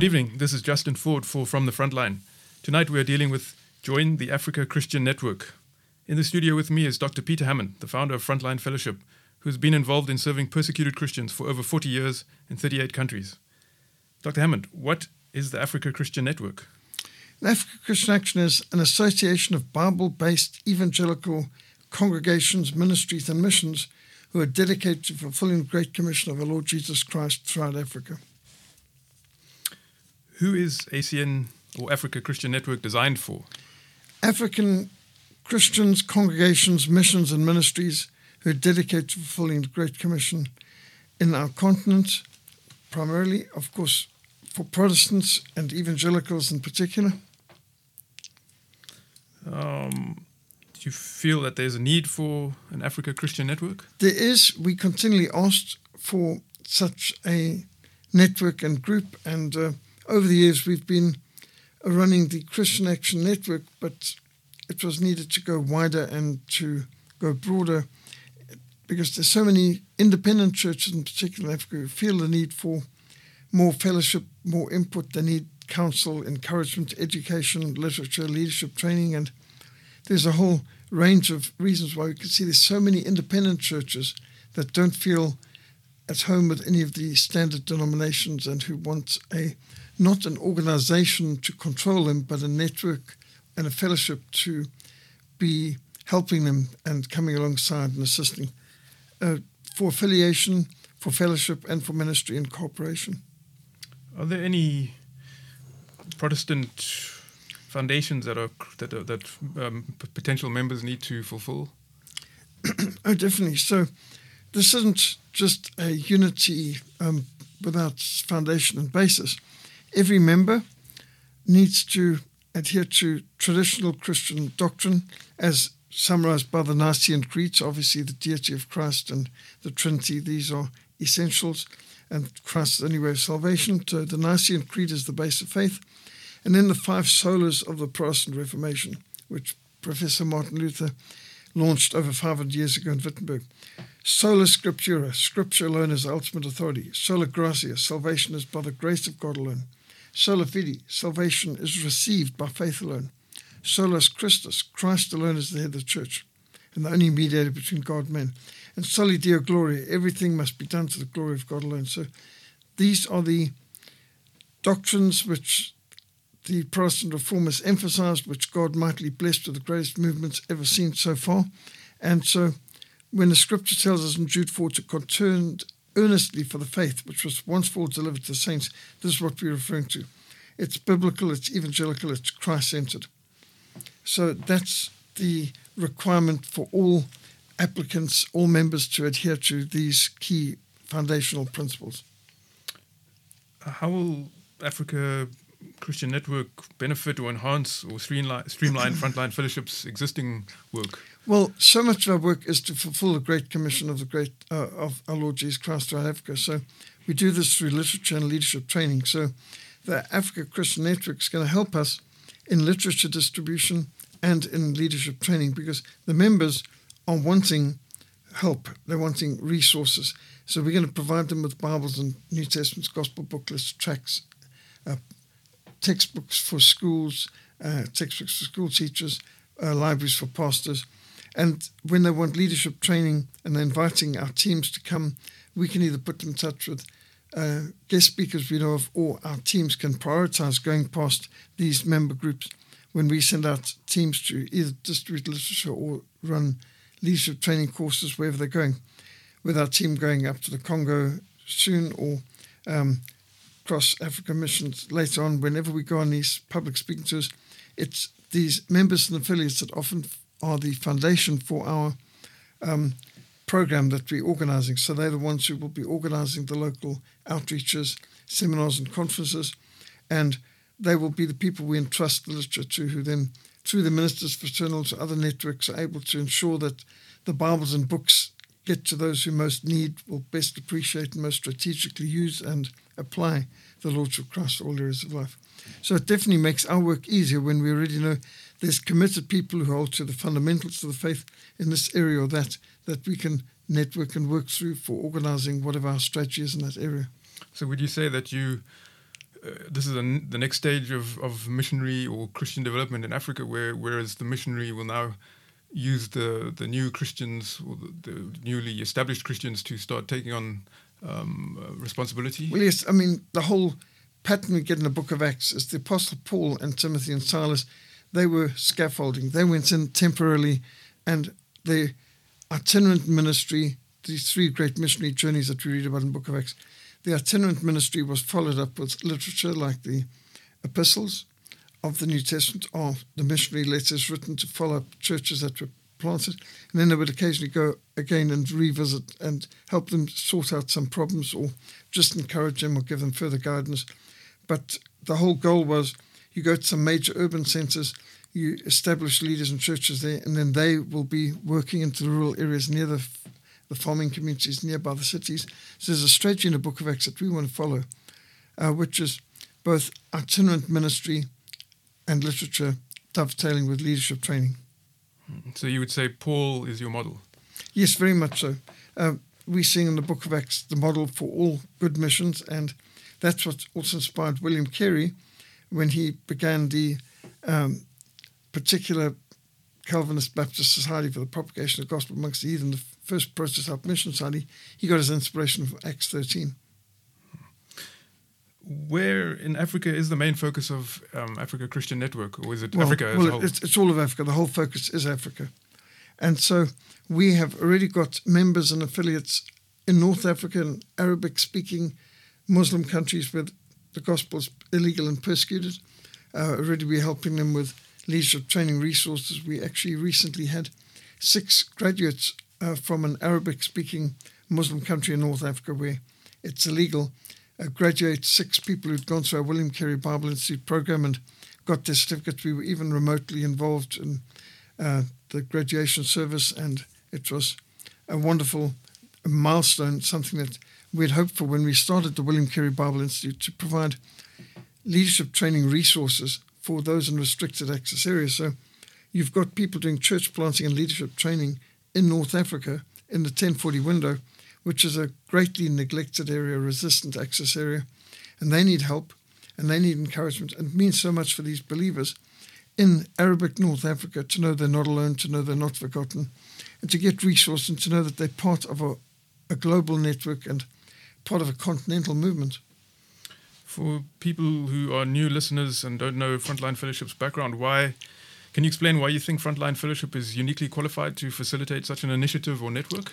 Good evening. This is Justin Ford for From the Frontline. Tonight we are dealing with Join the Africa Christian Network. In the studio with me is Dr. Peter Hammond, the founder of Frontline Fellowship, who has been involved in serving persecuted Christians for over 40 years in 38 countries. Dr. Hammond, what is the Africa Christian Network? The Africa Christian Action is an association of Bible based evangelical congregations, ministries, and missions who are dedicated to fulfilling the Great Commission of our Lord Jesus Christ throughout Africa. Who is ACN or Africa Christian Network designed for? African Christians, congregations, missions, and ministries who are dedicated to fulfilling the Great Commission in our continent, primarily, of course, for Protestants and evangelicals in particular. Um, do you feel that there's a need for an Africa Christian network? There is. We continually asked for such a network and group, and uh, over the years we've been running the Christian Action Network, but it was needed to go wider and to go broader because there's so many independent churches in particular in Africa who feel the need for more fellowship, more input. They need counsel, encouragement, education, literature, leadership training, and there's a whole range of reasons why we can see there's so many independent churches that don't feel at home with any of the standard denominations and who want a not an organization to control them, but a network and a fellowship to be helping them and coming alongside and assisting uh, for affiliation, for fellowship, and for ministry and cooperation. Are there any Protestant foundations that are that are, that um, potential members need to fulfill? oh, definitely. So this isn't just a unity um, without foundation and basis. Every member needs to adhere to traditional Christian doctrine as summarized by the Nicene Creeds, obviously the deity of Christ and the Trinity. These are essentials, and Christ's only way of salvation. So the Nicene Creed is the base of faith. And then the five solas of the Protestant Reformation, which Professor Martin Luther launched over 500 years ago in Wittenberg. Sola Scriptura, Scripture alone is ultimate authority. Sola Gratia, salvation is by the grace of God alone. Sola Fide, salvation is received by faith alone. Solus Christus, Christ alone is the head of the church and the only mediator between God and men. And Soli Deo Gloria, everything must be done to the glory of God alone. So these are the doctrines which the Protestant reformers emphasized, which God mightily blessed with the greatest movements ever seen so far. And so when the scripture tells us in Jude 4 to contend earnestly for the faith which was once for delivered to the saints, this is what we're referring to. It's biblical, it's evangelical, it's Christ centered. So that's the requirement for all applicants, all members to adhere to these key foundational principles. How will Africa Christian Network benefit or enhance or streamline, streamline Frontline Fellowship's existing work? Well, so much of our work is to fulfill the Great Commission of the Great uh, of our Lord Jesus Christ throughout Africa. So we do this through literature and leadership training. So the Africa Christian Network is going to help us in literature distribution and in leadership training because the members are wanting help, they're wanting resources. So we're going to provide them with Bibles and New Testaments, gospel booklets, tracts, textbooks for schools, uh, textbooks for school teachers, uh, libraries for pastors. And when they want leadership training and they're inviting our teams to come, we can either put them in touch with uh, guest speakers we know of, or our teams can prioritize going past these member groups when we send out teams to either distribute literature or run leadership training courses wherever they're going, with our team going up to the Congo soon or um, across Africa missions later on. Whenever we go on these public speaking tours, it's these members and affiliates that often are the foundation for our um, program that we're organizing. So they're the ones who will be organizing the local outreaches, seminars, and conferences. And they will be the people we entrust the literature to, who then, through the ministers' fraternals other networks, are able to ensure that the Bibles and books get to those who most need, will best appreciate, and most strategically use and apply the Lordship of Christ to all areas of life. So it definitely makes our work easier when we already know there's committed people who hold to the fundamentals of the faith in this area or that, that we can network and work through for organizing whatever our strategy is in that area. So would you say that you uh, this is the next stage of, of missionary or Christian development in Africa, where whereas the missionary will now use the the new Christians or the, the newly established Christians to start taking on um, uh, responsibility. Well, yes, I mean the whole pattern we get in the Book of Acts is the Apostle Paul and Timothy and Silas. They were scaffolding. They went in temporarily, and the itinerant ministry, these three great missionary journeys that we read about in the Book of Acts, the itinerant ministry was followed up with literature like the epistles of the New Testament or the missionary letters written to follow up churches that were planted. And then they would occasionally go again and revisit and help them sort out some problems or just encourage them or give them further guidance. But the whole goal was you go to some major urban centers, you establish leaders and churches there, and then they will be working into the rural areas near the the farming communities nearby the cities. So there's a strategy in the Book of Acts that we want to follow, uh, which is both itinerant ministry and literature dovetailing with leadership training. So you would say Paul is your model? Yes, very much so. Uh, we see in the Book of Acts the model for all good missions, and that's what also inspired William Carey when he began the um, particular Calvinist Baptist Society for the Propagation of the Gospel amongst the heathen, the first Protestant Mission Society, he got his inspiration from Acts 13. Where in Africa is the main focus of um, Africa Christian Network, or is it well, Africa as well? It's, it's all of Africa. The whole focus is Africa. And so we have already got members and affiliates in North Africa and Arabic speaking Muslim countries where the gospel is illegal and persecuted. Uh, already we're helping them with leadership training resources. We actually recently had six graduates uh, from an Arabic speaking Muslim country in North Africa where it's illegal. Graduate six people who'd gone through our William Carey Bible Institute program and got their certificates. We were even remotely involved in uh, the graduation service, and it was a wonderful milestone, something that we'd hoped for when we started the William Carey Bible Institute to provide leadership training resources for those in restricted access areas. So you've got people doing church planting and leadership training in North Africa in the 1040 window, which is a greatly neglected area, resistant access area, and they need help and they need encouragement. And it means so much for these believers in Arabic North Africa to know they're not alone, to know they're not forgotten, and to get resources and to know that they're part of a, a global network and part of a continental movement. For people who are new listeners and don't know Frontline Fellowship's background, why can you explain why you think Frontline Fellowship is uniquely qualified to facilitate such an initiative or network?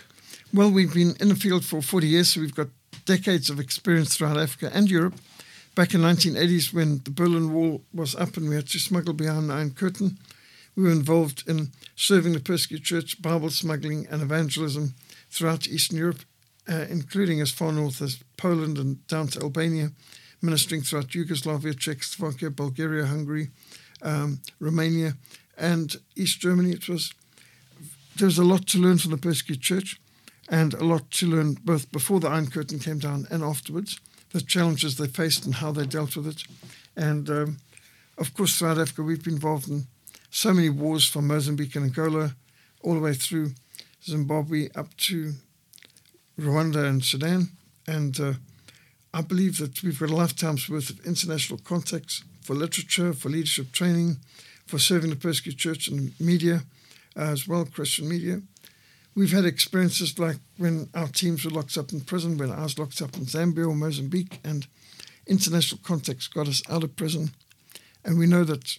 Well, we've been in the field for 40 years, so we've got decades of experience throughout Africa and Europe. Back in 1980s, when the Berlin Wall was up and we had to smuggle behind the Iron Curtain, we were involved in serving the persecuted church, Bible smuggling, and evangelism throughout Eastern Europe, uh, including as far north as Poland and down to Albania, ministering throughout Yugoslavia, Czechoslovakia, Bulgaria, Hungary, um, Romania, and East Germany. It was there was a lot to learn from the persecuted church, and a lot to learn both before the Iron Curtain came down and afterwards, the challenges they faced and how they dealt with it, and um, of course throughout Africa we've been involved in so many wars from Mozambique and Angola, all the way through Zimbabwe up to Rwanda and Sudan, and uh, I believe that we've got a lifetime's worth of international contacts for literature, for leadership training, for serving the persecuted church and media, uh, as well, Christian media. We've had experiences like when our teams were locked up in prison, when I was locked up in Zambia or Mozambique, and international contacts got us out of prison. And we know that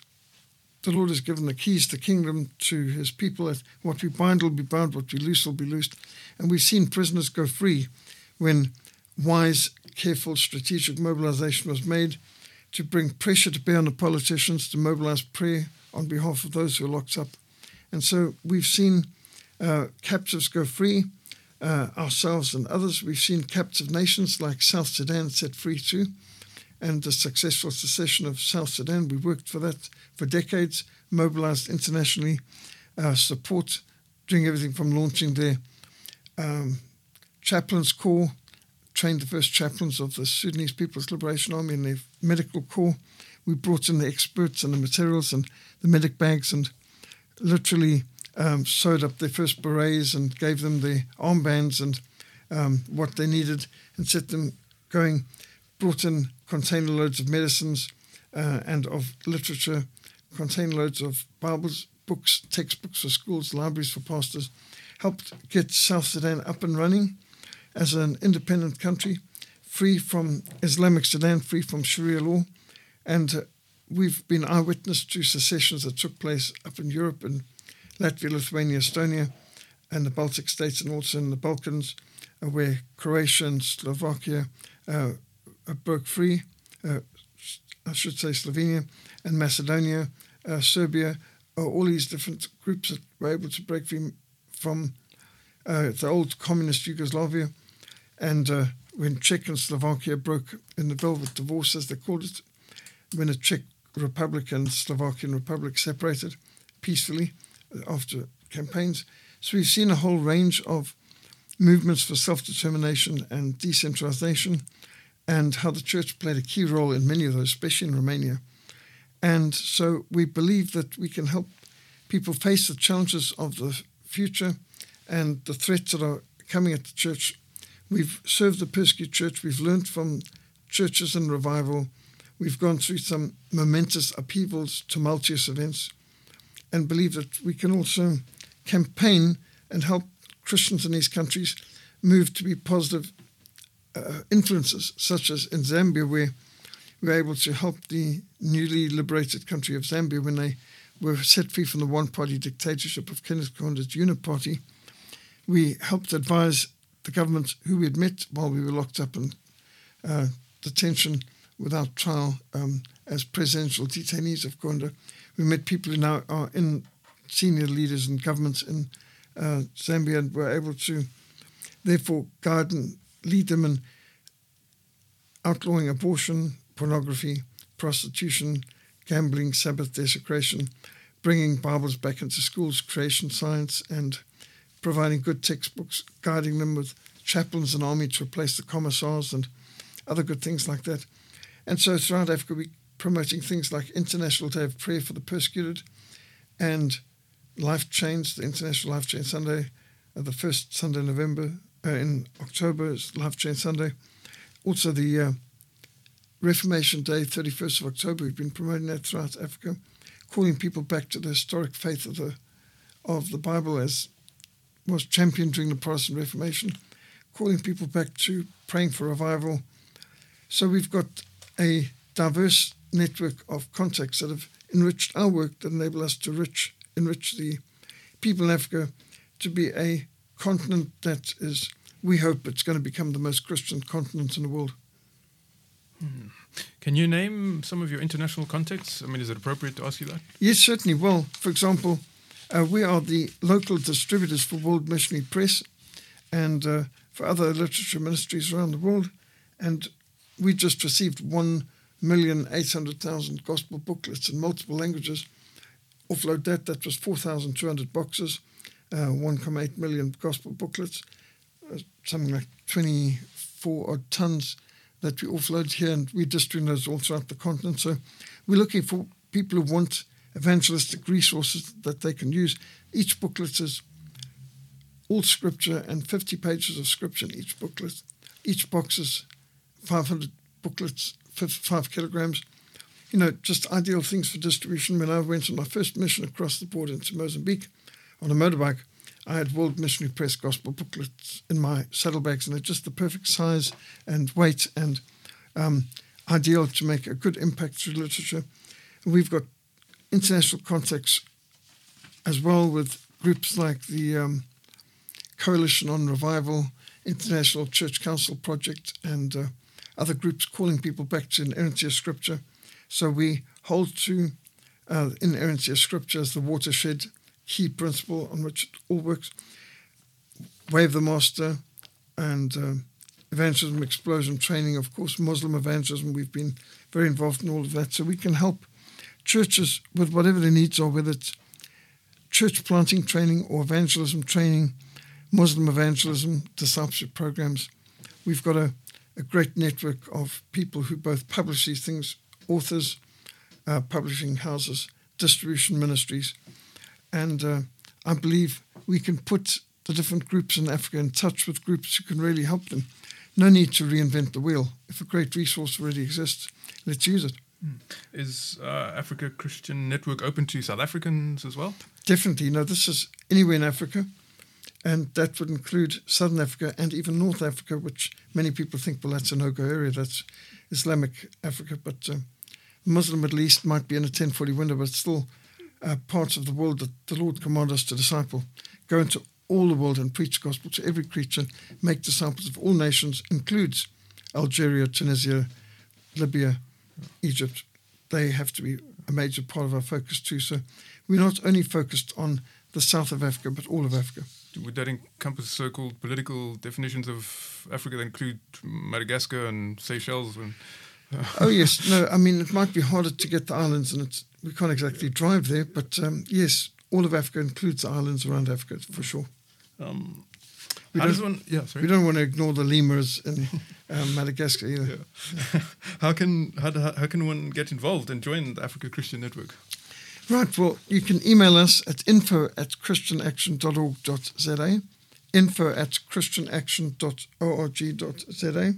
the Lord has given the keys to the kingdom to his people. That what we bind will be bound, what we loose will be loosed. And we've seen prisoners go free when wise, careful, strategic mobilization was made to bring pressure to bear on the politicians to mobilize prayer on behalf of those who are locked up. And so we've seen captives go free, uh, ourselves and others. We've seen captive nations like South Sudan set free too, and the successful secession of South Sudan. We worked for that for decades, mobilized internationally, uh, support, doing everything from launching their um, chaplains corps trained the first chaplains of the Sudanese People's Liberation Army in their medical corps. We brought in the experts and the materials and the medic bags and literally um, sewed up their first berets and gave them the armbands and um, what they needed and set them going. brought in container loads of medicines uh, and of literature, container loads of Bibles, books, textbooks for schools, libraries for pastors, helped get South Sudan up and running as an independent country, free from Islamic Sudan, free from Sharia law. And uh, we've been eyewitness to secessions that took place up in Europe and Latvia, Lithuania, Estonia, and the Baltic states, and also in the Balkans, uh, where Croatia and Slovakia uh, uh broke free. Uh, I should say Slovenia and Macedonia, Serbia, all these different groups that were able to break free from the old communist Yugoslavia. And when Czech and Slovakia broke in the Velvet Divorce, as they called it, when the Czech Republic and Slovakian Republic separated peacefully after campaigns. So we've seen a whole range of movements for self determination and decentralization, and how the church played a key role in many of those, especially in Romania. And so we believe that we can help people face the challenges of the future and the threats that are coming at the church. We've served the persecuted church, we've learned from churches in revival, we've gone through some momentous upheavals, tumultuous events, and believe that we can also campaign and help Christians in these countries move to be positive uh, influences, such as in Zambia, where we were able to help the newly liberated country of Zambia when they were set free from the one party dictatorship of Kenneth Kaunda's Uniparty. We helped advise the government, who we had met while we were locked up in uh, detention without trial um, as presidential detainees of Kaunda. We met people who now are in senior leaders and governments in uh, Zambia and were able to, therefore, guide and lead them in outlawing abortion, pornography, prostitution, gambling, Sabbath desecration, bringing Bibles back into schools, creation science, and providing good textbooks, guiding them with chaplains and army to replace the commissars and other good things like that. And so throughout Africa, we promoting things like International Day of Prayer for the Persecuted and Life Change, the International Life Change Sunday, uh, the first Sunday in November, uh, in October is Life Change Sunday. Also the uh, Reformation Day, 31st of October, we've been promoting that throughout Africa, calling people back to the historic faith of the of the Bible as was championed during the Protestant Reformation, calling people back to praying for revival. So we've got a diverse network of contacts that have enriched our work that enable us to rich, enrich the people in Africa to be a continent that is, we hope, it's going to become the most Christian continent in the world. Hmm. Can you name some of your international contacts? I mean, is it appropriate to ask you that? Yes, certainly. Well, for example, uh, we are the local distributors for World Missionary Press and uh, for other literature ministries around the world. And we just received one million eight hundred thousand gospel booklets in multiple languages. Offload that, that was 4,200 boxes, uh, 1.8 million gospel booklets, uh, something like 24 odd tons that we offload here, and we're distributing those all throughout the continent. So we're looking for people who want evangelistic resources that they can use. Each booklet is all scripture and 50 pages of scripture in each booklet. Each box is 500 booklets, five kilograms. You know, just ideal things for distribution. When I went on my first mission across the border into Mozambique on a motorbike, I had World Missionary Press gospel booklets in my saddlebags, and they're just the perfect size and weight and um, ideal to make a good impact through literature. And we've got international contacts as well with groups like the um, Coalition on Revival, International Church Council Project, and uh, other groups calling people back to inerrancy of Scripture. So we hold to uh, inerrancy of Scripture as the watershed key principle on which it all works. Of the Master and uh, evangelism, explosion training, of course, Muslim evangelism. We've been very involved in all of that. So we can help churches with whatever their needs are, whether it's church planting training or evangelism training, Muslim evangelism, discipleship programs. We've got a a great network of people who both publish these things authors, uh, publishing houses, distribution ministries. And uh, I believe we can put the different groups in Africa in touch with groups who can really help them. no need to reinvent the wheel. If a great resource already exists, let's use it. Is uh, Africa Christian Network open to South Africans as well? Definitely. No, this is anywhere in Africa, and that would include Southern Africa and even North Africa, which many people think, well, that's a no go area. That's Islamic Africa. But um, Muslim Middle East might be in a 1040 window, but it's still uh, parts of the world that the Lord commanded us to disciple. Go into all the world and preach the gospel to every creature, make disciples of all nations, includes Algeria, Tunisia, Libya, Egypt. They have to be a major part of our focus too. So we're not only focused on the south of Africa, but all of Africa. Would that encompass so-called political definitions of Africa that include Madagascar and Seychelles? And, uh, oh yes, no. I mean, it might be harder to get the islands, and it's we can't exactly drive there. But um, yes, all of Africa includes the islands around Africa for sure. Um, we, don't, one, yeah, we don't want to ignore the lemurs in um, Madagascar either. Yeah. how can how, how can one get involved and join the Africa Christian Network? Right. Well, you can email us at info at christianaction.org.za, info at christianaction.org.za.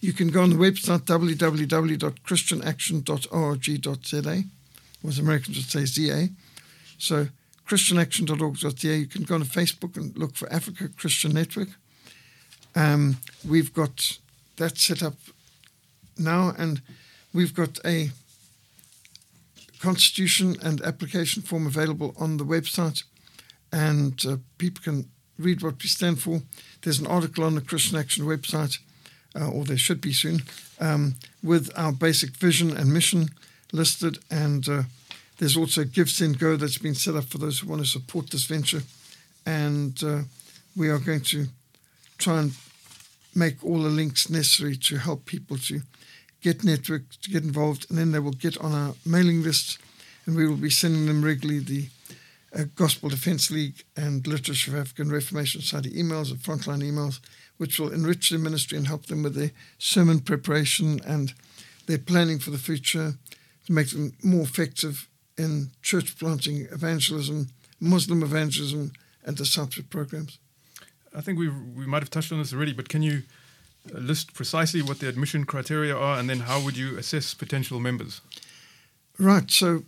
You can go on the website www.christianaction.org.za, or as Americans would say, ZA. So christianaction.org.za. You can go on Facebook and look for Africa Christian Network. Um, we've got that set up now, and we've got a constitution and application form available on the website, and uh, people can read what we stand for. There's an article on the Christian Action website, uh, or there should be soon, um, with our basic vision and mission listed, and uh, there's also GiveSendGo that's been set up for those who want to support this venture. And uh, we are going to try and make all the links necessary to help people to get networked, to get involved, and then they will get on our mailing list, and we will be sending them regularly the uh, Gospel Defense League and Literature of African Reformation Society emails or frontline emails, which will enrich their ministry and help them with their sermon preparation and their planning for the future to make them more effective in church planting, evangelism, Muslim evangelism, and discipleship programs. I think we we might have touched on this already, but can you list precisely what the admission criteria are, and then how would you assess potential members? Right. So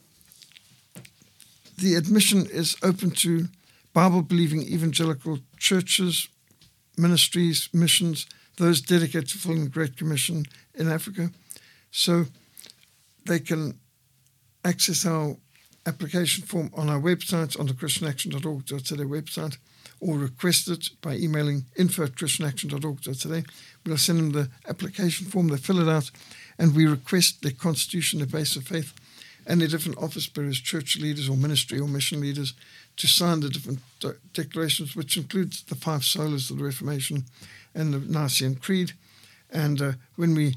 the admission is open to Bible believing evangelical churches, ministries, missions, those dedicated to fulfilling the Great Commission in Africa. So they can access our application form on our website, on the christianaction.org.za website, or request it by emailing info christianaction.org.za. We'll send them the application form, they fill it out, and we request their constitution, their base of faith, and their different office bearers, church leaders or ministry or mission leaders, to sign the different de- declarations, which includes the five solas of the Reformation and the Nicene Creed. And uh, when we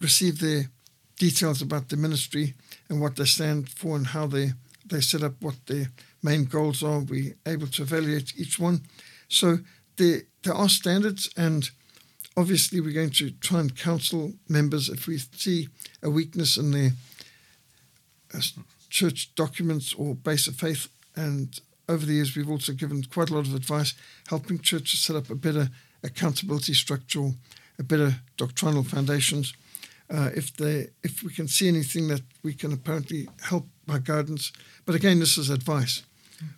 receive their details about the ministry and what they stand for and how they, they set up what their main goals are. We're able to evaluate each one. So there, there are standards, and obviously, we're going to try and counsel members if we see a weakness in their uh, church documents or base of faith. And over the years, we've also given quite a lot of advice helping churches set up a better accountability structure, a better doctrinal foundations uh, if they if we can see anything that we can apparently help by guidance. But again, this is advice.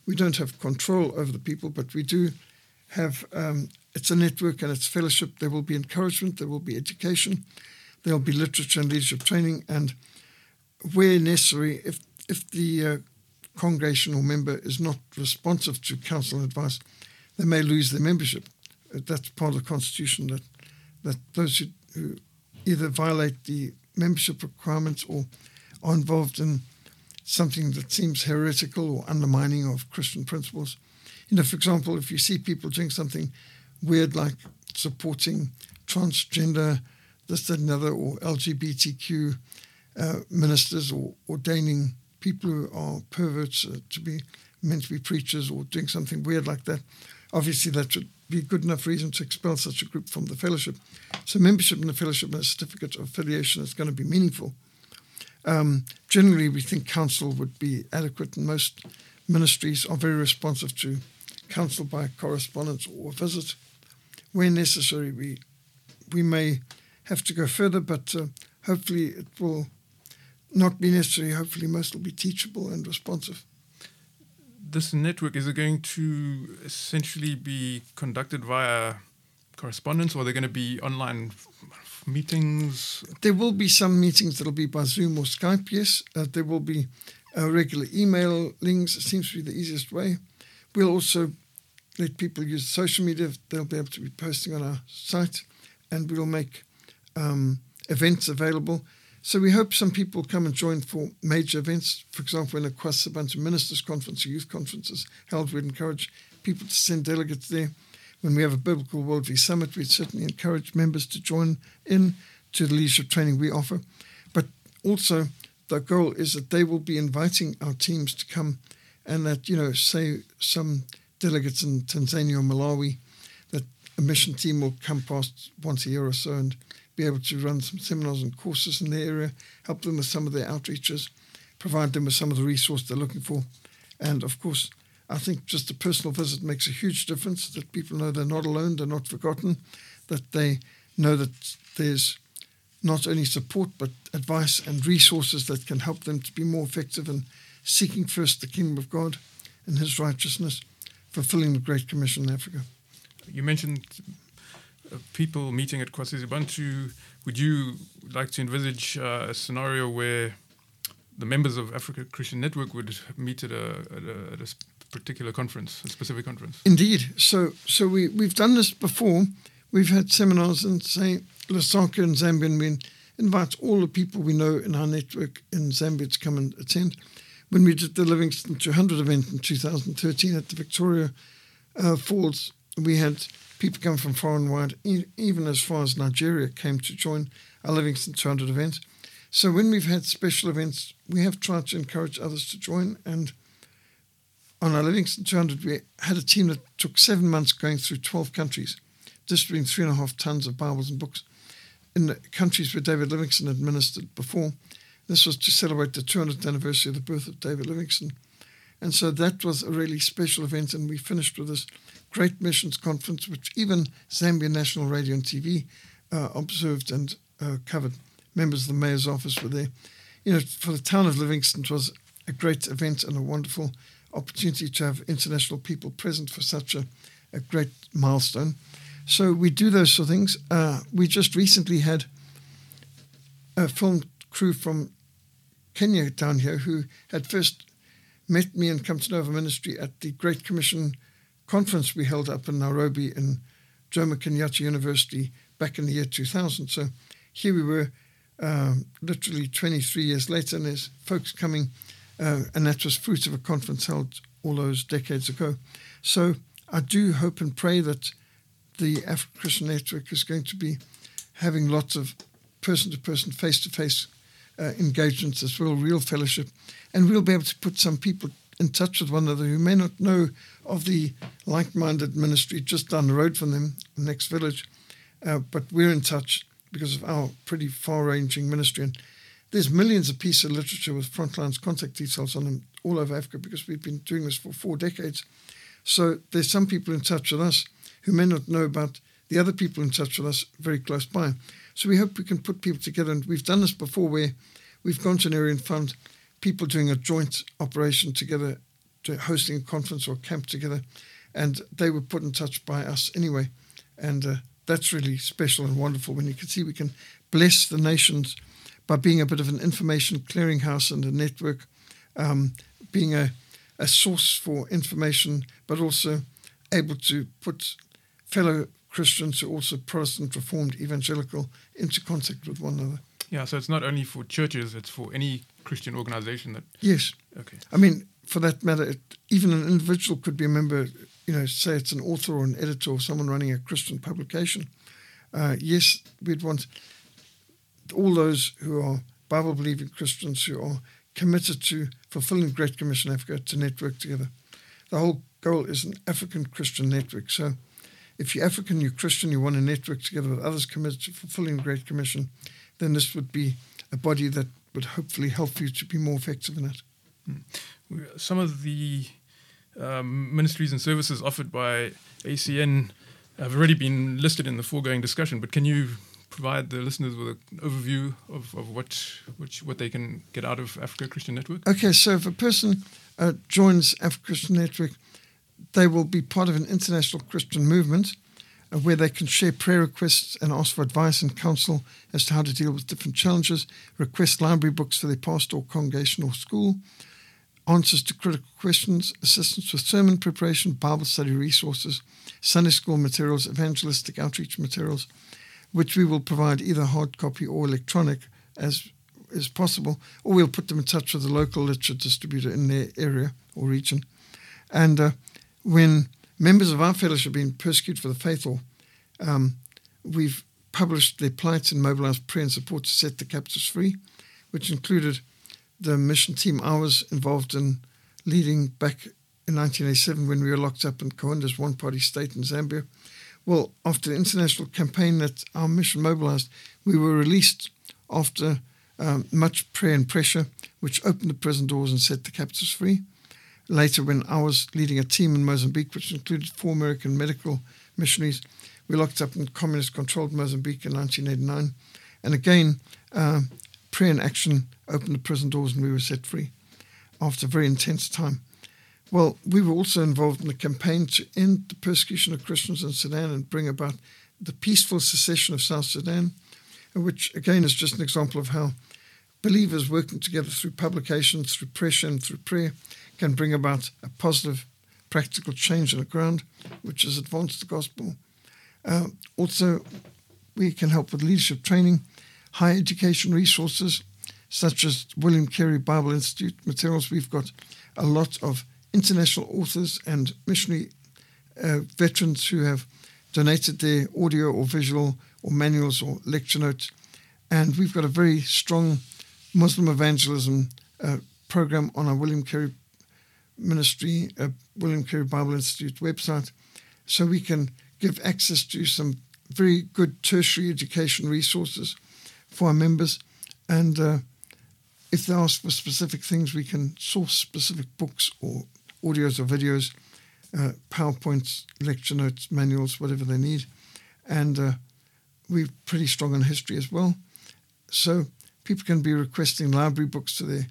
We don't have control over the people, but we do have. Um, it's a network and it's fellowship. There will be encouragement. There will be education. There will be literature and leadership training, and where necessary, if if the uh, congregation or member is not responsive to counsel and advice, they may lose their membership. That's part of the constitution that that those who, who either violate the membership requirements or are involved in something that seems heretical or undermining of Christian principles. You know, for example, if you see people doing something weird like supporting transgender, this, that, and other, or LGBTQ uh, ministers or ordaining people who are perverts uh, to be meant to be preachers or doing something weird like that, obviously that should be good enough reason to expel such a group from the fellowship. So membership in the fellowship and a certificate of affiliation is going to be meaningful. Um, generally, we think counsel would be adequate, and most ministries are very responsive to counsel by correspondence or visit. where necessary, we we may have to go further, but uh, hopefully it will not be necessary. Hopefully, most will be teachable and responsive. This network is it going to essentially be conducted via correspondence, or are there going to be online meetings? There will be some meetings that'll be by Zoom or Skype. Yes, uh, there will be uh, regular email links. It seems to be the easiest way. We'll also let people use social media. They'll be able to be posting on our site, and we'll make um, events available. So we hope some people come and join for major events. For example, when a KwaZulu Ministers Conference Youth conferences held, we'd encourage people to send delegates there. When we have a Biblical Worldview Summit, we'd certainly encourage members to join in to the leadership training we offer. But also, the goal is that they will be inviting our teams to come and that, you know, say some delegates in Tanzania or Malawi, that a mission team will come past once a year or so and be able to run some seminars and courses in the area, help them with some of their outreaches, provide them with some of the resource they're looking for. And of course, I think just a personal visit makes a huge difference that people know they're not alone, they're not forgotten, that they know that there's not only support but advice and resources that can help them to be more effective in seeking first the kingdom of God and his righteousness, fulfilling the Great Commission in Africa. You mentioned uh, people meeting at KwaSizabantu. Would you like to envisage uh, a scenario where the members of Africa Christian Network would meet at a, at a, at a particular conference, a specific conference? Indeed. So, so we, we've done this before. We've had seminars in, say, Lusaka in Zambia, and we invite all the people we know in our network in Zambia to come and attend. When we did the Livingstone 200 event in 2013 at the Victoria uh, Falls, we had people come from far and wide, e- even as far as Nigeria, came to join our Livingstone 200 event. So when we've had special events, we have tried to encourage others to join. And on our Livingstone 200, we had a team that took seven months going through 12 countries, distributing three and a half tons of Bibles and books in the countries where David Livingstone had ministered before. This was to celebrate the 200th anniversary of the birth of David Livingstone. And so that was a really special event, and we finished with this great missions conference, which even Zambia National Radio and TV uh, observed and uh, covered. Members of the mayor's office were there. You know, for the town of Livingstone, it was a great event and a wonderful opportunity to have international people present for such a, a great milestone. So we do those sort of things. Uh, we just recently had a film crew from Kenya down here who had first met me and come to know of a ministry at the Great Commission conference we held up in Nairobi in Jomo Kenyatta University back in the year 2000. So here we were, um, literally 23 years later, and there's folks coming, uh, and that was fruit of a conference held all those decades ago. So I do hope and pray that the African Christian Network is going to be having lots of person to person, face to face engagements as well, real fellowship, and we'll be able to put some people in touch with one another who may not know of the like minded ministry just down the road from them, the next village. Uh, but we're in touch because of our pretty far ranging ministry. And there's millions of pieces of literature with Frontline's contact details on them all over Africa because we've been doing this for four decades. So there's some people in touch with us who may not know about the other people in touch with us very close by. So we hope we can put people together. And we've done this before where we've gone to an area and found people doing a joint operation together, hosting a conference or camp together. And they were put in touch by us anyway. And uh, that's really special and wonderful when you can see we can bless the nations by being a bit of an information clearinghouse and a network, um, being a, a source for information, but also able to put fellow Christians who are also Protestant, Reformed, Evangelical into contact with one another. Yeah, so it's not only for churches; it's for any Christian organization that. Yes. Okay. I mean, for that matter, it, even an individual could be a member. You know, say it's an author or an editor or someone running a Christian publication. Uh, yes, we'd want all those who are Bible believing Christians who are committed to fulfilling Great Commission Africa to network together. The whole goal is an African Christian network. So if you're African, you're Christian, you want to network together with others committed to fulfilling Great Commission, then this would be a body that would hopefully help you to be more effective in it. Hmm. Some of the um, ministries and services offered by ACN have already been listed in the foregoing discussion, but can you provide the listeners with an overview of, of what, what what they can get out of Africa Christian Network? Okay, so if a person uh, joins Africa Christian Network, they will be part of an international Christian movement uh, where they can share prayer requests and ask for advice and counsel as to how to deal with different challenges, request library books for their pastor or congregation or school, answers to critical questions, assistance with sermon preparation, Bible study resources, Sunday school materials, evangelistic outreach materials, which we will provide either hard copy or electronic as is possible, or we'll put them in touch with the local literature distributor in their area or region. And uh, when members of our fellowship have been persecuted for the faith, or um, we've published their plights and mobilized prayer and support to set the captives free, which included the mission team I was involved in leading back in 1987 when we were locked up in Kaunda's one party state in Zambia. Well, after the international campaign that our mission mobilized, we were released after um, much prayer and pressure, which opened the prison doors and set the captives free. Later, when I was leading a team in Mozambique, which included four American medical missionaries, we locked up in communist controlled Mozambique in 1989. And again, uh, prayer and action opened the prison doors and we were set free after a very intense time. Well, we were also involved in the campaign to end the persecution of Christians in Sudan and bring about the peaceful secession of South Sudan, which again is just an example of how believers working together through publication, through pressure, and through prayer can bring about a positive, practical change on the ground, which has advanced the gospel. Uh, also, we can help with leadership training higher education resources, such as William Carey Bible Institute materials. We've got a lot of international authors and missionary uh, veterans who have donated their audio or visual or manuals or lecture notes. And we've got a very strong Muslim evangelism uh, program on our William Carey Ministry, uh, William Carey Bible Institute website. So we can give access to some very good tertiary education resources for our members. And uh, if they ask for specific things, we can source specific books or audios or videos, uh, PowerPoints, lecture notes, manuals, whatever they need. And uh, we're pretty strong on history as well. So people can be requesting library books to their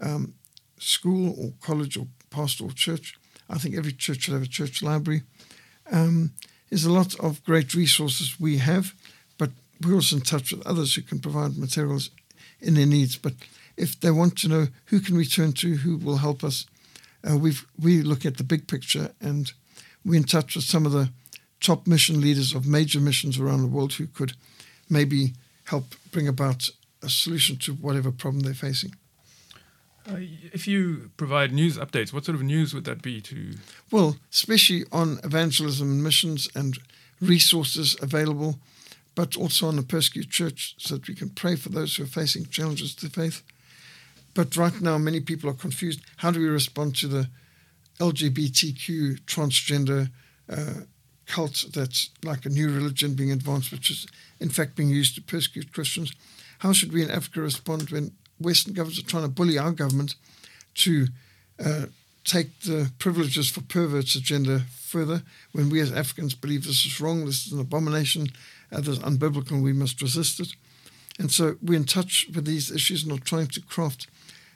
um, school or college or pastoral church. I think every church should have a church library. Um, there's a lot of great resources we have we're also in touch with others who can provide materials in their needs. But if they want to know who can we turn to, who will help us, uh, we we look at the big picture and we're in touch with some of the top mission leaders of major missions around the world who could maybe help bring about a solution to whatever problem they're facing. Uh, if you provide news updates, what sort of news would that be to? Well, especially on evangelism and missions and resources available but also on the persecuted church so that we can pray for those who are facing challenges to faith. But right now, many people are confused. How do we respond to the LGBTQ transgender uh, cult that's like a new religion being advanced, which is in fact being used to persecute Christians? How should we in Africa respond when Western governments are trying to bully our government to uh, take the privileges for perverts agenda further when we as Africans believe this is wrong, this is an abomination, that is unbiblical, we must resist it. And so we're in touch with these issues and are trying to craft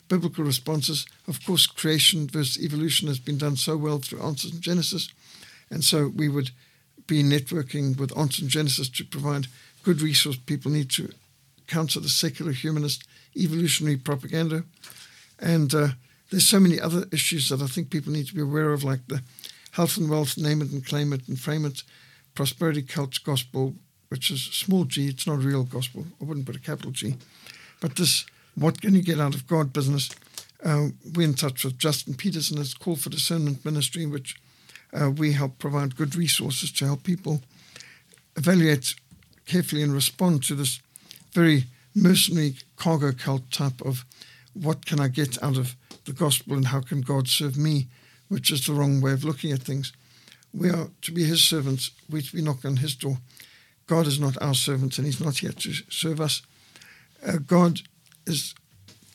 biblical responses. Of course, creation versus evolution has been done so well through Answers in Genesis. And so we would be networking with Answers in Genesis to provide good resource people need to counter the secular humanist evolutionary propaganda. And uh, there's so many other issues that I think people need to be aware of, like the health and wealth, name it and claim it and frame it, prosperity cult gospel, which is small g, it's not real gospel. I wouldn't put a capital G. But this, what can you get out of God business? Uh, we're in touch with Justin Peterson, his Call for Discernment Ministry, which uh, we help provide good resources to help people evaluate carefully and respond to this very mercenary cargo cult type of what can I get out of the gospel and how can God serve me, which is the wrong way of looking at things. We are to be his servants, we're to be knocking on his door. God is not our servant and He's not here to serve us. Uh, God is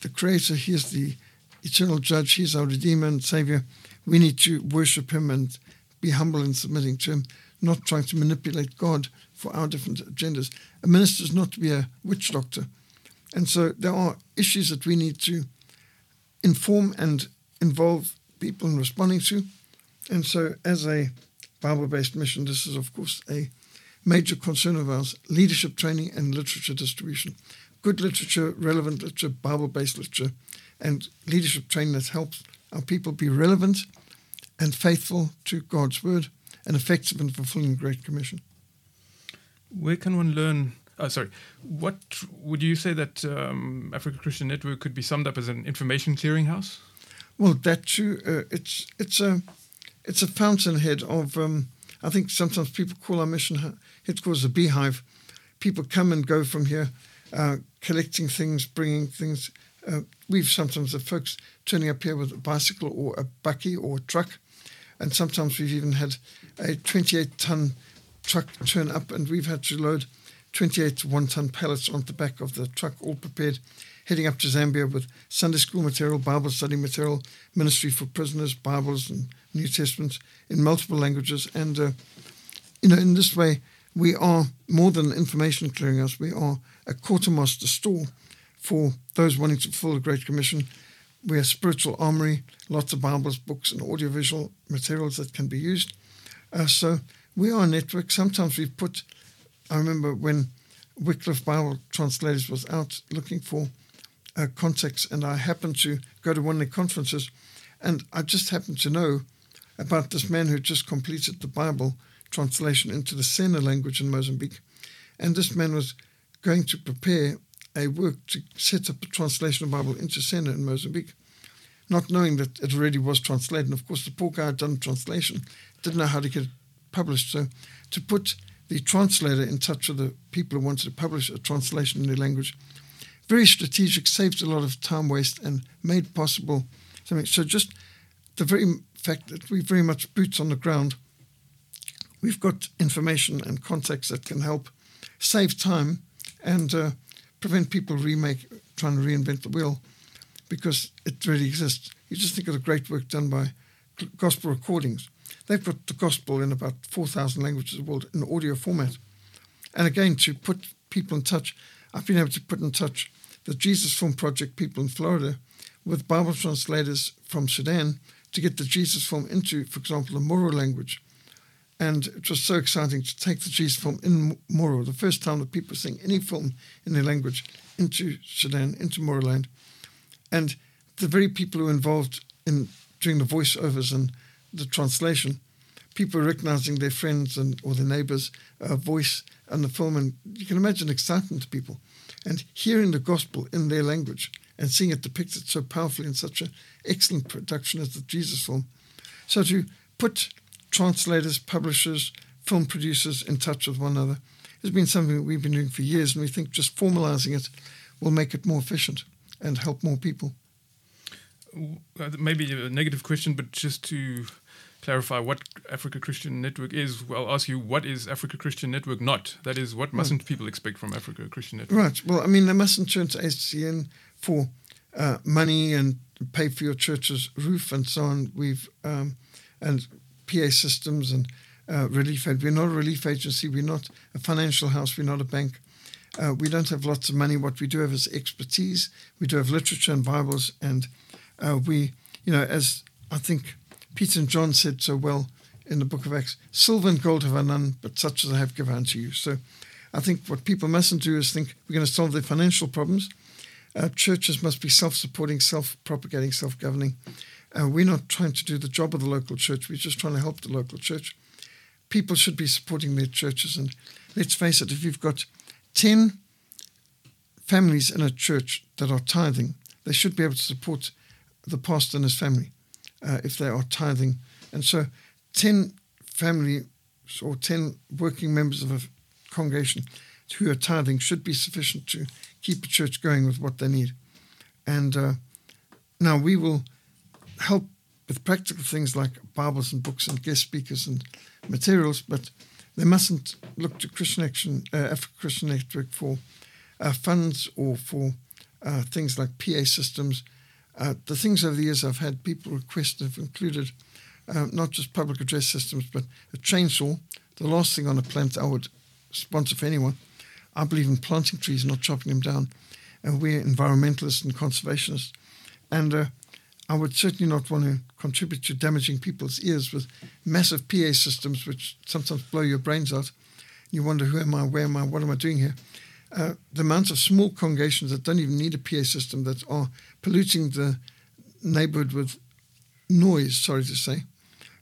the Creator, He is the eternal Judge, He is our Redeemer and Savior. We need to worship Him and be humble in submitting to Him not trying to manipulate God for our different agendas. A minister is not to be a witch doctor. And so there are issues that we need to inform and involve people in responding to. And so, as a Bible based mission, this is, of course, a major concern of ours leadership training and literature distribution. Good literature, relevant literature, Bible based literature, and leadership training that helps our people be relevant and faithful to God's word and effective in fulfilling the Great Commission. Where can one learn? Uh, sorry, what would you say that um, Africa Christian Network could be summed up as an information clearinghouse? Well, that too. Uh, it's it's a it's a fountainhead of. Um, I think sometimes people call our mission headquarters a beehive. People come and go from here, uh, collecting things, bringing things. Uh, we've sometimes the folks turning up here with a bicycle or a bucky or a truck, and sometimes we've even had a 28 ton truck turn up, and we've had to load 28 one ton pallets on the back of the truck, all prepared, heading up to Zambia with Sunday school material, Bible study material, ministry for prisoners, Bibles and New Testaments in multiple languages. And, uh, you know, in this way, we are more than information clearinghouse, we are a quartermaster store for those wanting to fulfill the Great Commission. We're a spiritual armory, lots of Bibles, books, and audiovisual materials that can be used. Uh, so we are a network. Sometimes we've put, I remember when Wycliffe Bible Translators was out looking for uh, contacts, and I happened to go to one of the conferences, and I just happened to know about this man who just completed the Bible translation into the Sena language in Mozambique. And this man was going to prepare a work to set up a translation of the Bible into Sena in Mozambique, not knowing that it already was translated. And of course, the poor guy had done translation, didn't know how to get it published. So to put the translator in touch with the people who wanted to publish a translation in their language, very strategic, saved a lot of time waste and made possible something. So just the very fact that we very much boots on the ground, we've got information and contacts that can help save time and uh, prevent people remake trying to reinvent the wheel because it really exists. You just think of the great work done by gospel recordings. They've got the gospel in about 4,000 languages of the world in audio format. And again, to put people in touch, I've been able to put in touch the Jesus Film Project people in Florida with Bible translators from Sudan to get the Jesus film into, for example, the Moro language. And it was so exciting to take the Jesus film in Moro, the first time that people seeing any film in their language into Sudan, into Moroland. And the very people who were involved in doing the voiceovers and the translation, people recognizing their friends and or their neighbors' uh, voice and the film, and you can imagine excitement to people, and hearing the gospel in their language and seeing it depicted so powerfully in such an excellent production as the Jesus film. So to put translators, publishers, film producers in touch with one another has been something that we've been doing for years, and we think just formalizing it will make it more efficient and help more people. Uh, maybe a negative question, but just to clarify what Africa Christian Network is, I'll ask you what is Africa Christian Network not? That is, what mustn't right. people expect from Africa Christian Network? Right. Well, I mean, they mustn't turn to ACN for uh, money and pay for your church's roof and so on. We've um, and PA systems and uh, relief aid. We're not a relief agency. We're not a financial house. We're not a bank. Uh, we don't have lots of money. What we do have is expertise. We do have literature and Bibles, and uh, we, you know, as I think Peter and John said so well in the book of Acts, silver and gold have I none, but such as I have given unto you. So I think what people mustn't do is think we're going to solve their financial problems. Uh, churches must be self supporting, self propagating, self governing. We're not trying to do the job of the local church, we're just trying to help the local church. People should be supporting their churches. And let's face it, if you've got 10 families in a church that are tithing, they should be able to support the pastor and his family uh, if they are tithing. And so 10 families or 10 working members of a congregation who are tithing should be sufficient to keep a church going with what they need. And uh, now we will help with practical things like Bibles and books and guest speakers and materials, but they mustn't look to Christian Action, uh, Africa Christian Network for uh, funds or for uh, things like PA systems uh, the things over the years I've had people request have included uh, not just public address systems, but a chainsaw the last thing on a plant I would sponsor for anyone. I believe in planting trees, not chopping them down. And we're environmentalists and conservationists. And uh, I would certainly not want to contribute to damaging people's ears with massive PA systems, which sometimes blow your brains out. You wonder, who am I? Where am I? What am I doing here? Uh, the amount of small congregations that don't even need a PA system that are polluting the neighborhood with noise, sorry to say,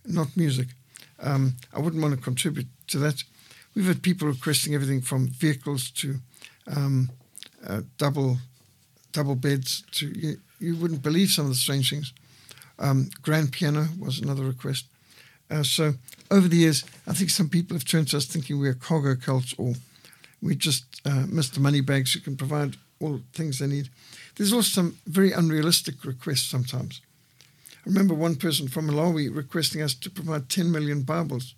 not music. Um, I wouldn't want to contribute to that. We've had people requesting everything from vehicles to um, uh, double double beds to you, you, wouldn't believe some of the strange things. Um, grand piano was another request. Uh, so over the years, I think some people have turned to us thinking we're cargo cults or we just uh, Mr. Moneybags who can provide all the things they need. There's also some very unrealistic requests sometimes. I remember one person from Malawi requesting us to provide 10 million Bibles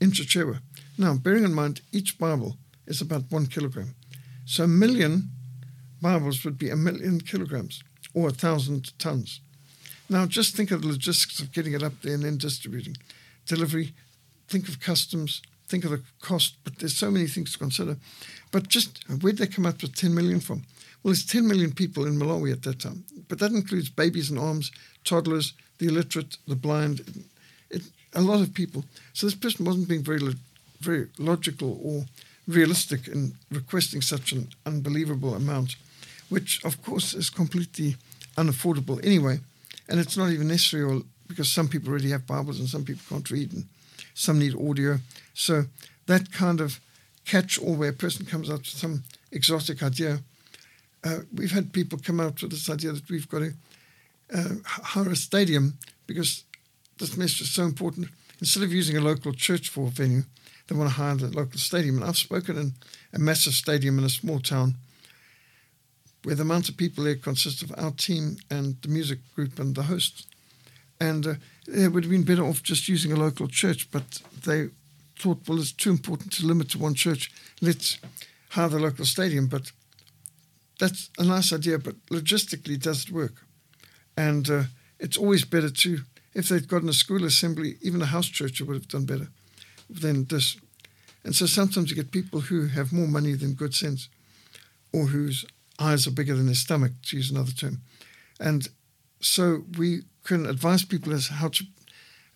in Chichewa. Now, bearing in mind, each Bible is about one kilogram. So a million Bibles would be a million kilograms or a thousand tons. Now, just think of the logistics of getting it up there and then distributing. Delivery, think of customs, think of the cost, but there's so many things to consider. But just where'd they come up with 10 million from? Well, there's 10 million people in Malawi at that time, but that includes babies and arms, toddlers, the illiterate, the blind, it, a lot of people. So this person wasn't being very, very logical or realistic in requesting such an unbelievable amount, which of course is completely unaffordable anyway. And it's not even necessary or, because some people already have Bibles and some people can't read and some need audio. So that kind of catch all where a person comes up with some exotic idea. Uh, we've had people come out with this idea that we've got to uh, hire a stadium because this message is so important. Instead of using a local church for a venue, they want to hire the local stadium. And I've spoken in a massive stadium in a small town where the amount of people there consists of our team and the music group and the host. And uh, it would have been better off just using a local church, but they thought, well, it's too important to limit to one church. Let's hire the local stadium. But that's a nice idea, but logistically, does it work? And uh, it's always better to, if they'd gotten a school assembly, even a house church would have done better than this. And so sometimes you get people who have more money than good sense, or whose eyes are bigger than their stomach, to use another term. And so we can advise people as how to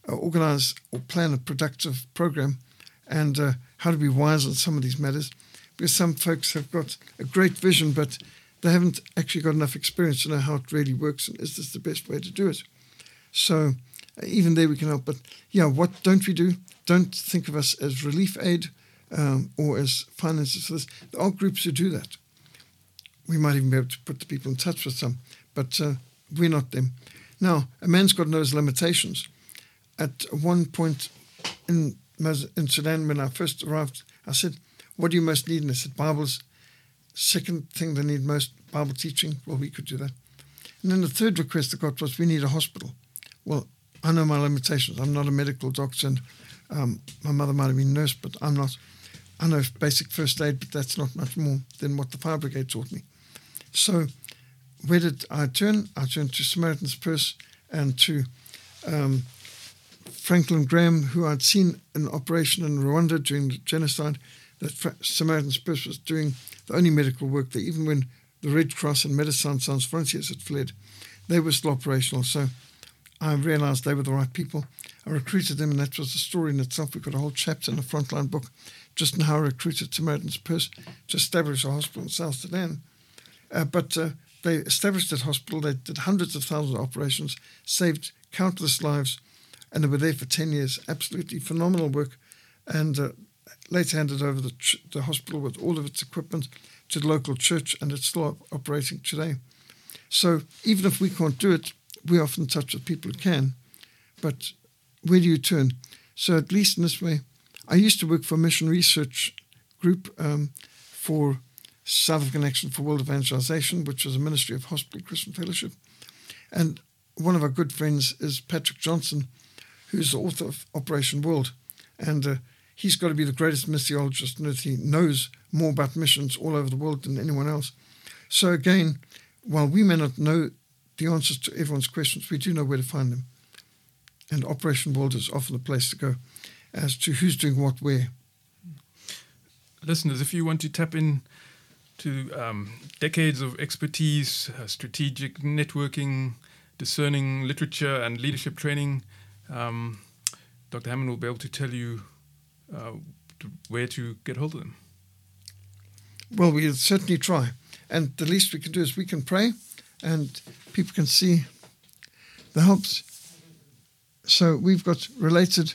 uh, organize or plan a productive program and uh, how to be wise on some of these matters. Because some folks have got a great vision, but they haven't actually got enough experience to know how it really works and is this the best way to do it. So uh, even there we can help. But yeah, what don't we do? Don't think of us as relief aid um, or as finances for this. There are groups who do that. We might even be able to put the people in touch with some, but uh, we're not them. Now, a man's got knows limitations. At one point in in Sudan when I first arrived, I said, What do you most need? And they said, Bibles. Second thing they need most, Bible teaching. Well, we could do that. And then the third request I got was, We need a hospital. Well, I know my limitations. I'm not a medical doctor, and um, my mother might have been a nurse, but I'm not. I know basic first aid, but that's not much more than what the fire brigade taught me. So, where did I turn? I turned to Samaritan's Purse and to um, Franklin Graham, who I'd seen in operation in Rwanda during the genocide, that Samaritan's Purse was doing the only medical work there, even when the Red Cross and Médecins Sans Frontières had fled, they were still operational. So I realized they were the right people. I recruited them, and that was a story in itself. We've got a whole chapter in the frontline book just on how I recruited Samaritan's Purse to establish a hospital in South Sudan. Uh, but uh, they established that hospital. They did hundreds of thousands of operations, saved countless lives, and they were there for 10 years. Absolutely phenomenal work. And uh, later handed over the, ch- the hospital with all of its equipment to the local church, and it's still op- operating today. So even if we can't do it, we're often touch with people who can. But where do you turn? So at least in this way, I used to work for a mission research group um, for South African Action for World Evangelization, which was a ministry of Hospital Christian Fellowship. And one of our good friends is Patrick Johnstone, who's the author of Operation World. And uh, he's got to be the greatest missiologist on earth. He knows more about missions all over the world than anyone else. So, again, while we may not know the answers to everyone's questions, we do know where to find them. And Operation World is often the place to go. as to who's doing what where. Listeners, if you want to tap in to um, decades of expertise, uh, strategic networking, discerning literature, and leadership training, um, Dr. Hammond will be able to tell you uh, to where to get hold of them. Well, we'll certainly try. And the least we can do is we can pray and people can see the helps. So we've got related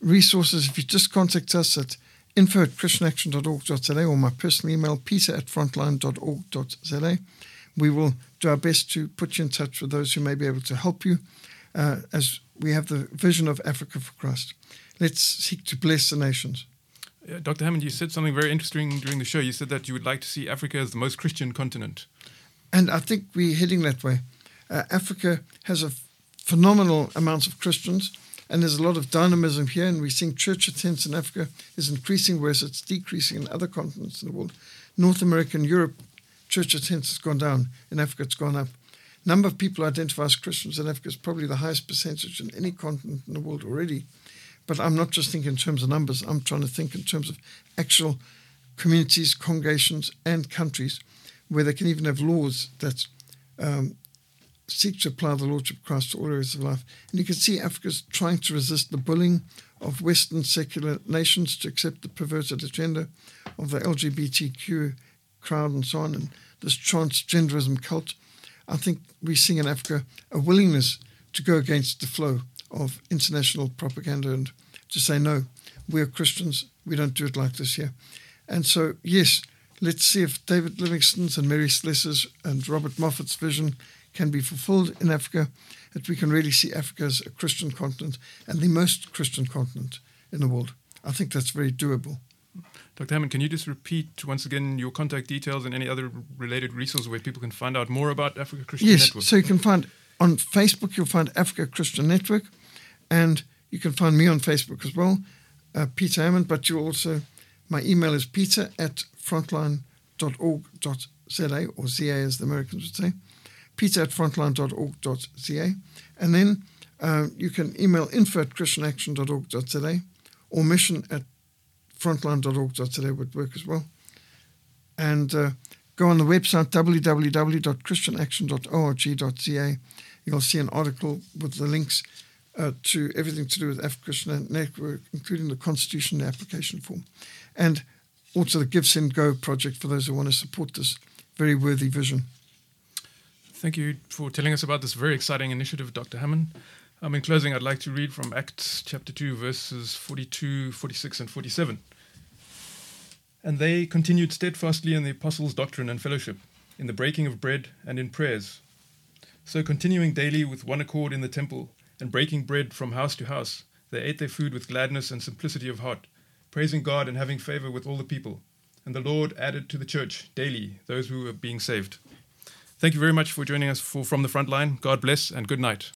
resources. If you just contact us at info at christianaction.org.za or my personal email, peter at frontline.org.za, we will do our best to put you in touch with those who may be able to help you uh, as we have the vision of Africa for Christ. Let's seek to bless the nations. Uh, Dr. Hammond, you said something very interesting during the show. You said that you would like to see Africa as the most Christian continent. And I think we're heading that way. Uh, Africa has a phenomenal amount of Christians, and there's a lot of dynamism here, and we're seeing church attendance in Africa is increasing, whereas it's decreasing in other continents in the world. North America and Europe, church attendance has gone down. In Africa, it's gone up. Number of people identify as Christians in Africa is probably the highest percentage in any continent in the world already. But I'm not just thinking in terms of numbers, I'm trying to think in terms of actual communities, congregations, and countries where they can even have laws that um, seek to apply the Lordship of Christ to all areas of life. And you can see Africa's trying to resist the bullying of Western secular nations to accept the perverted agenda of the LGBTQ crowd and so on, and this transgenderism cult. I think we're seeing in Africa a willingness to go against the flow of international propaganda and to say, no, we're Christians, we don't do it like this here. And so, yes, let's see if David Livingstone's and Mary Slessor's and Robert Moffat's vision can be fulfilled in Africa, that we can really see Africa as a Christian continent and the most Christian continent in the world. I think that's very doable. Dr. Hammond, can you just repeat once again your contact details and any other related resources where people can find out more about Africa Christian yes, Network? Yes, so you can find on Facebook, you'll find Africa Christian Network, and you can find me on Facebook as well, uh, Peter Hammond, but you also, my email is peter at frontline.org.za, or ZA as the Americans would say, peter at frontline.org.za, and then uh, you can email info at christianaction.org.za or mission at frontline.org.za would work as well. And uh, go on the website www.christianaction.org.za. You'll see an article with the links uh, to everything to do with African Christian Network, including the Constitution application form. And also the GiveSendGo project for those who want to support this very worthy vision. Thank you for telling us about this very exciting initiative, Dr. Hammond. Um, in closing, I'd like to read from Acts chapter 2, verses 42, 46, and 47. And they continued steadfastly in the apostles' doctrine and fellowship, in the breaking of bread and in prayers. So, continuing daily with one accord in the temple, and breaking bread from house to house, they ate their food with gladness and simplicity of heart, praising God and having favor with all the people. And the Lord added to the church daily those who were being saved. Thank you very much for joining us for From the Front Line. God bless and good night.